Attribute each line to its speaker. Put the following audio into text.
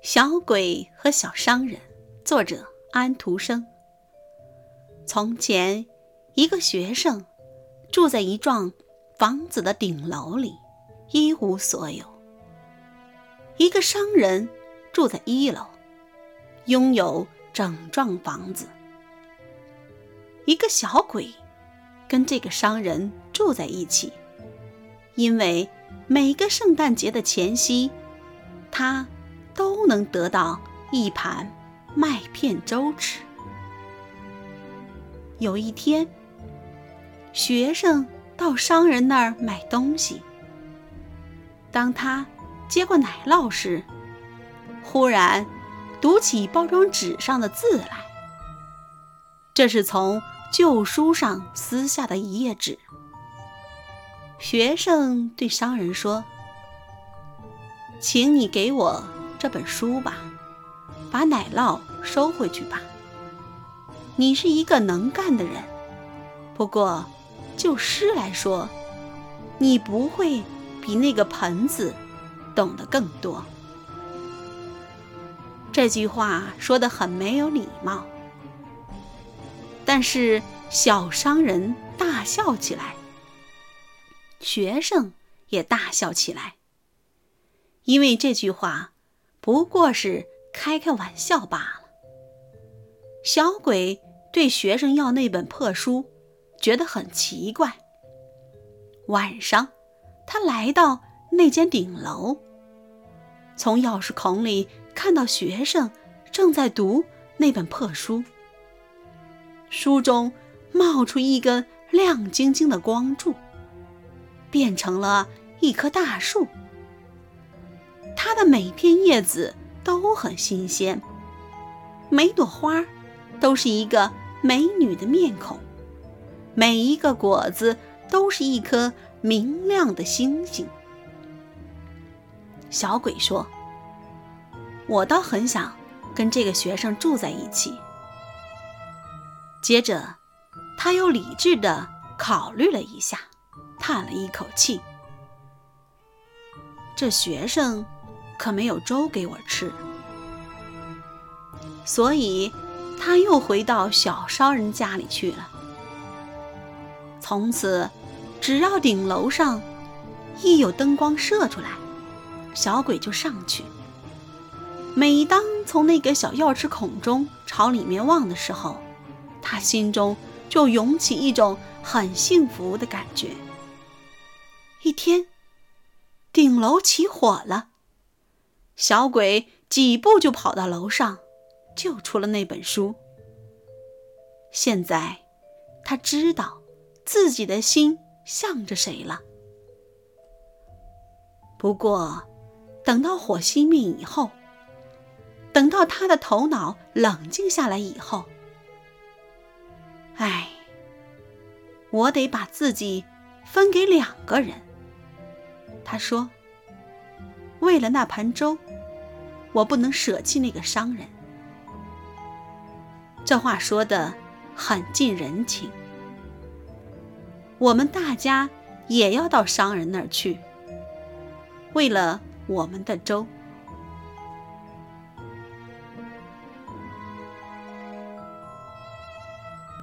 Speaker 1: 小鬼和小商人，作者安徒生。从前，一个学生住在一幢房子的顶楼里，一无所有；一个商人住在一楼，拥有整幢房子；一个小鬼跟这个商人住在一起，因为每个圣诞节的前夕，他。都能得到一盘麦片粥吃。有一天，学生到商人那儿买东西。当他接过奶酪时，忽然读起包装纸上的字来。这是从旧书上撕下的一页纸。学生对商人说：“请你给我。”这本书吧，把奶酪收回去吧。你是一个能干的人，不过就诗来说，你不会比那个盆子懂得更多。这句话说的很没有礼貌，但是小商人大笑起来，学生也大笑起来，因为这句话。不过是开开玩笑罢了。小鬼对学生要那本破书，觉得很奇怪。晚上，他来到那间顶楼，从钥匙孔里看到学生正在读那本破书，书中冒出一根亮晶晶的光柱，变成了一棵大树。它的每片叶子都很新鲜，每朵花都是一个美女的面孔，每一个果子都是一颗明亮的星星。小鬼说：“我倒很想跟这个学生住在一起。”接着，他又理智的考虑了一下，叹了一口气：“这学生……”可没有粥给我吃，所以他又回到小商人家里去了。从此，只要顶楼上一有灯光射出来，小鬼就上去。每当从那个小钥匙孔中朝里面望的时候，他心中就涌起一种很幸福的感觉。一天，顶楼起火了。小鬼几步就跑到楼上，救出了那本书。现在，他知道自己的心向着谁了。不过，等到火熄灭以后，等到他的头脑冷静下来以后，唉，我得把自己分给两个人。他说：“为了那盘粥。”我不能舍弃那个商人。这话说的很近人情。我们大家也要到商人那儿去，为了我们的粥。